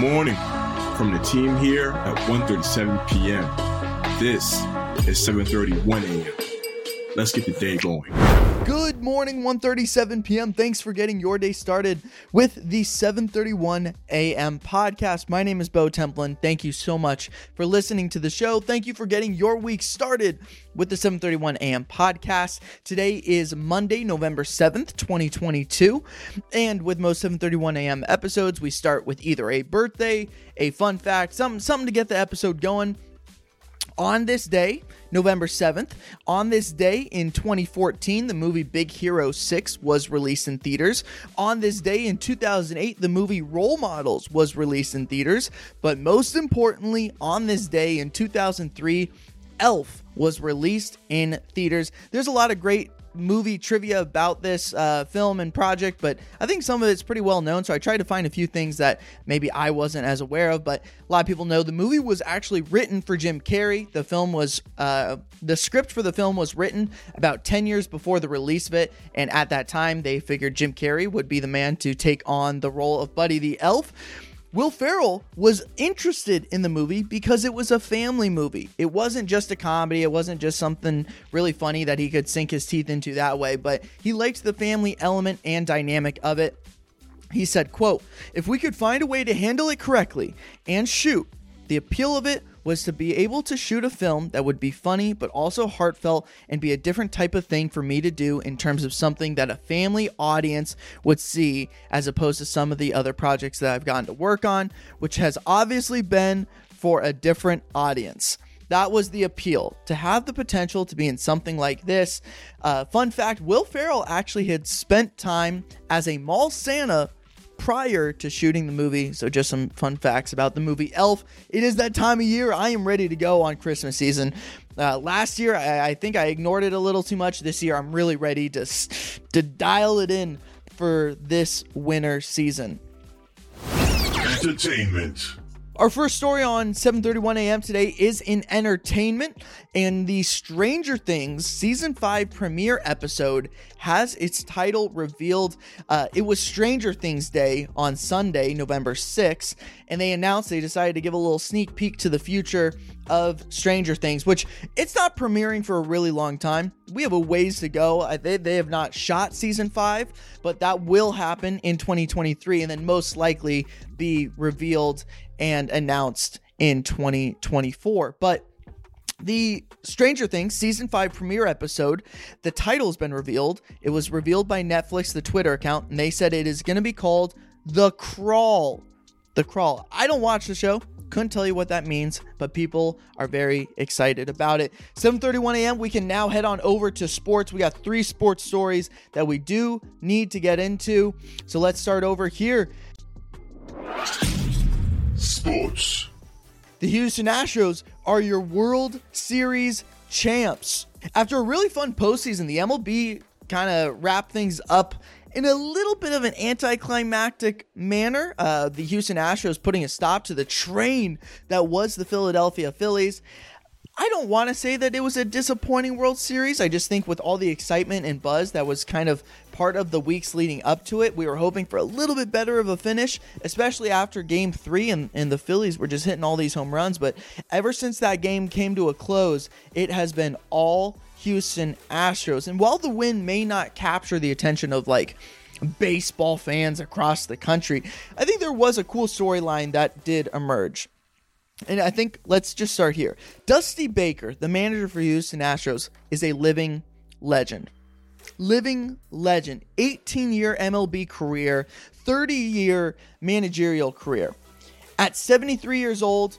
morning from the team here at ONE37pm This is 7:31 a.m. Let's get the day going. Good morning, ONE37pm Thanks for getting your day started with the 7:31 a.m. podcast. My name is Bo Templin. Thank you so much for listening to the show. Thank you for getting your week started with the 7:31 a.m. podcast. Today is Monday, November 7th, 2022, and with most 7:31 a.m. episodes, we start with either a birthday, a fun fact, some something to get the episode going on this day, November 7th, on this day in 2014, the movie Big Hero 6 was released in theaters. On this day in 2008, the movie Role Models was released in theaters. But most importantly, on this day in 2003, Elf was released in theaters. There's a lot of great movie trivia about this uh, film and project, but I think some of it's pretty well known. So I tried to find a few things that maybe I wasn't as aware of, but a lot of people know the movie was actually written for Jim Carrey. The film was, uh, the script for the film was written about 10 years before the release of it. And at that time, they figured Jim Carrey would be the man to take on the role of Buddy the Elf. Will Ferrell was interested in the movie because it was a family movie. It wasn't just a comedy, it wasn't just something really funny that he could sink his teeth into that way, but he liked the family element and dynamic of it. He said, quote, "If we could find a way to handle it correctly and shoot, the appeal of it was to be able to shoot a film that would be funny but also heartfelt and be a different type of thing for me to do in terms of something that a family audience would see as opposed to some of the other projects that I've gotten to work on, which has obviously been for a different audience. That was the appeal to have the potential to be in something like this. Uh, fun fact Will Ferrell actually had spent time as a mall Santa prior to shooting the movie. So, just some fun facts about the movie Elf. It is that time of year. I am ready to go on Christmas season. Uh, last year, I, I, think I ignored it a little too much. This year, I'm really ready to to dial it in for this winter season. Entertainment. Our first story on 7:31 a.m. today is in entertainment, and the Stranger Things season five premiere episode has its title revealed. Uh, it was Stranger Things Day on Sunday, November 6th, and they announced they decided to give a little sneak peek to the future of Stranger Things, which it's not premiering for a really long time. We have a ways to go. They, they have not shot season five, but that will happen in 2023, and then most likely be revealed and announced in 2024. But the Stranger Things season 5 premiere episode, the title has been revealed. It was revealed by Netflix, the Twitter account, and they said it is going to be called The Crawl. The Crawl. I don't watch the show. Couldn't tell you what that means, but people are very excited about it. 7:31 a.m. We can now head on over to sports. We got three sports stories that we do need to get into. So let's start over here. Sports. The Houston Astros are your World Series champs. After a really fun postseason, the MLB kind of wrapped things up in a little bit of an anticlimactic manner. Uh, the Houston Astros putting a stop to the train that was the Philadelphia Phillies. I don't want to say that it was a disappointing World Series. I just think with all the excitement and buzz that was kind of part of the weeks leading up to it, we were hoping for a little bit better of a finish, especially after game three and, and the Phillies were just hitting all these home runs. But ever since that game came to a close, it has been all Houston Astros. And while the win may not capture the attention of like baseball fans across the country, I think there was a cool storyline that did emerge. And I think let's just start here. Dusty Baker, the manager for Houston Astros, is a living legend. Living legend. 18 year MLB career, 30 year managerial career. At 73 years old,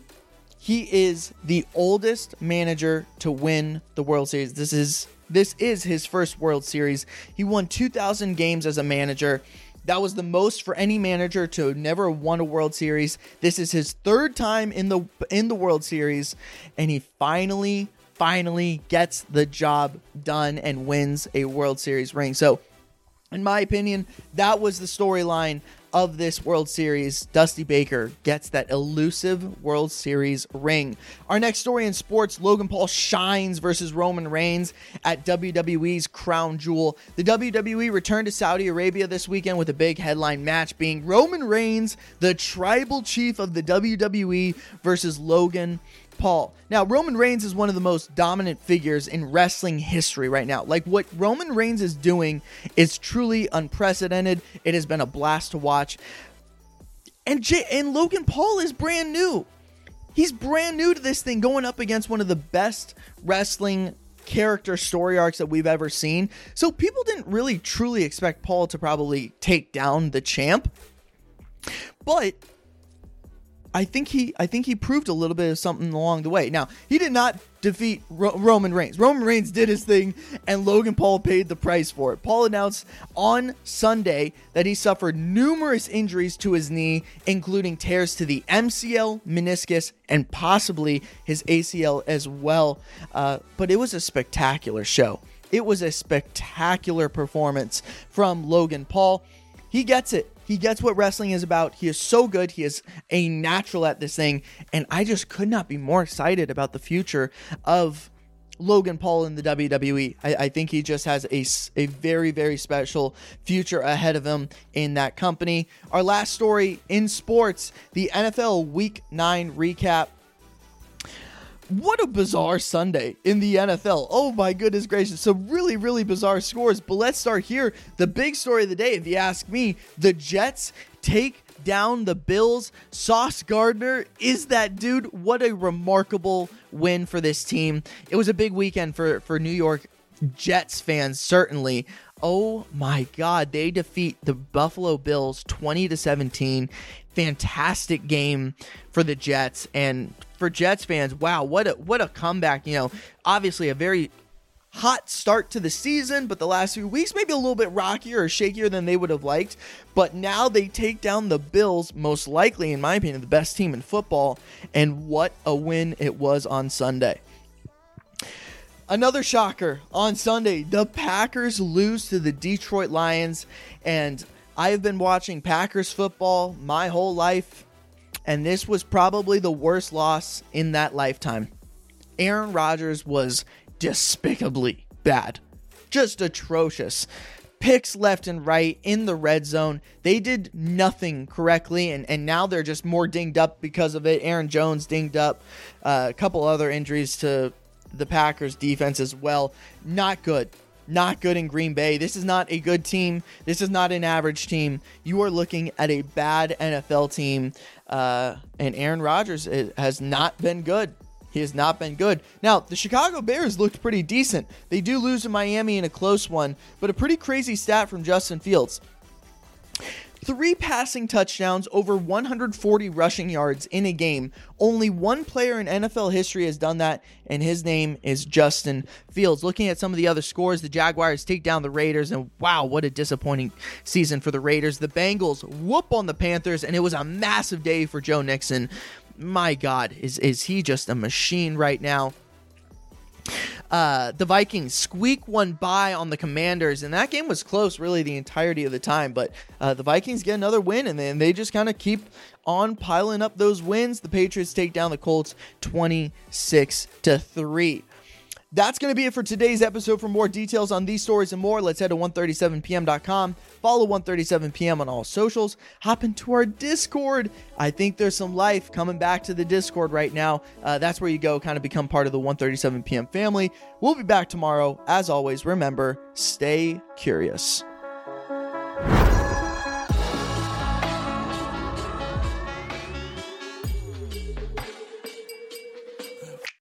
he is the oldest manager to win the World Series. This is this is his first World Series. He won 2000 games as a manager. That was the most for any manager to never won a World Series. This is his third time in the in the World Series, and he finally, finally gets the job done and wins a World Series ring. So, in my opinion, that was the storyline of this World Series, Dusty Baker gets that elusive World Series ring. Our next story in sports Logan Paul shines versus Roman Reigns at WWE's Crown Jewel. The WWE returned to Saudi Arabia this weekend with a big headline match being Roman Reigns, the tribal chief of the WWE, versus Logan Paul. Now, Roman Reigns is one of the most dominant figures in wrestling history right now. Like what Roman Reigns is doing is truly unprecedented. It has been a blast to watch. And J- and Logan Paul is brand new. He's brand new to this thing going up against one of the best wrestling character story arcs that we've ever seen. So people didn't really truly expect Paul to probably take down the champ. But I think he I think he proved a little bit of something along the way. Now, he did not defeat Ro- Roman Reigns. Roman Reigns did his thing and Logan Paul paid the price for it. Paul announced on Sunday that he suffered numerous injuries to his knee, including tears to the MCL, meniscus, and possibly his ACL as well. Uh, but it was a spectacular show. It was a spectacular performance from Logan Paul. He gets it. He gets what wrestling is about. He is so good. He is a natural at this thing. And I just could not be more excited about the future of Logan Paul in the WWE. I, I, think he just has a, a very, very special future ahead of him in that company. Our last story in sports the NFL Week 9 recap what a bizarre Sunday in the NFL. Oh my goodness gracious. Some really, really bizarre scores. But let's start here. The big story of the day, if you ask me, the Jets take down the Bills. Sauce Gardner is that dude. What a remarkable win for this team. It was a big weekend for, for New York Jets fans, certainly. Oh my God, they defeat the Buffalo Bills 20 to 17. Fantastic game for the Jets and for Jets fans. Wow, what a what a comeback! You know, obviously a very hot start to the season, but the last few weeks maybe a little bit rockier or shakier than they would have liked. But now they take down the Bills, most likely, in my opinion, the best team in football. And what a win it was on Sunday. Another shocker on Sunday. The Packers lose to the Detroit Lions. And I have been watching Packers football my whole life. And this was probably the worst loss in that lifetime. Aaron Rodgers was despicably bad. Just atrocious. Picks left and right in the red zone. They did nothing correctly, and, and now they're just more dinged up because of it. Aaron Jones dinged up, uh, a couple other injuries to the Packers defense as well. Not good. Not good in Green Bay. This is not a good team. This is not an average team. You are looking at a bad NFL team, uh, and Aaron Rodgers has not been good. He has not been good. Now, the Chicago Bears looked pretty decent. They do lose to Miami in a close one, but a pretty crazy stat from Justin Fields three passing touchdowns, over 140 rushing yards in a game. Only one player in NFL history has done that, and his name is Justin Fields. Looking at some of the other scores, the Jaguars take down the Raiders, and wow, what a disappointing season for the Raiders. The Bengals whoop on the Panthers, and it was a massive day for Joe Mixon. My God, is is he just a machine right now? Uh, the Vikings squeak one by on the Commanders, and that game was close really the entirety of the time. But uh, the Vikings get another win, and then they just kind of keep on piling up those wins. The Patriots take down the Colts 26 to 3. That's going to be it for today's episode. For more details on these stories and more, let's head to ONE37pm.com. Follow ONE37pm on all socials. Hop into our Discord. I think there's some life coming back to the Discord right now. Uh, that's where you go, kind of become part of the ONE37pm family. We'll be back tomorrow. As always, remember, stay curious.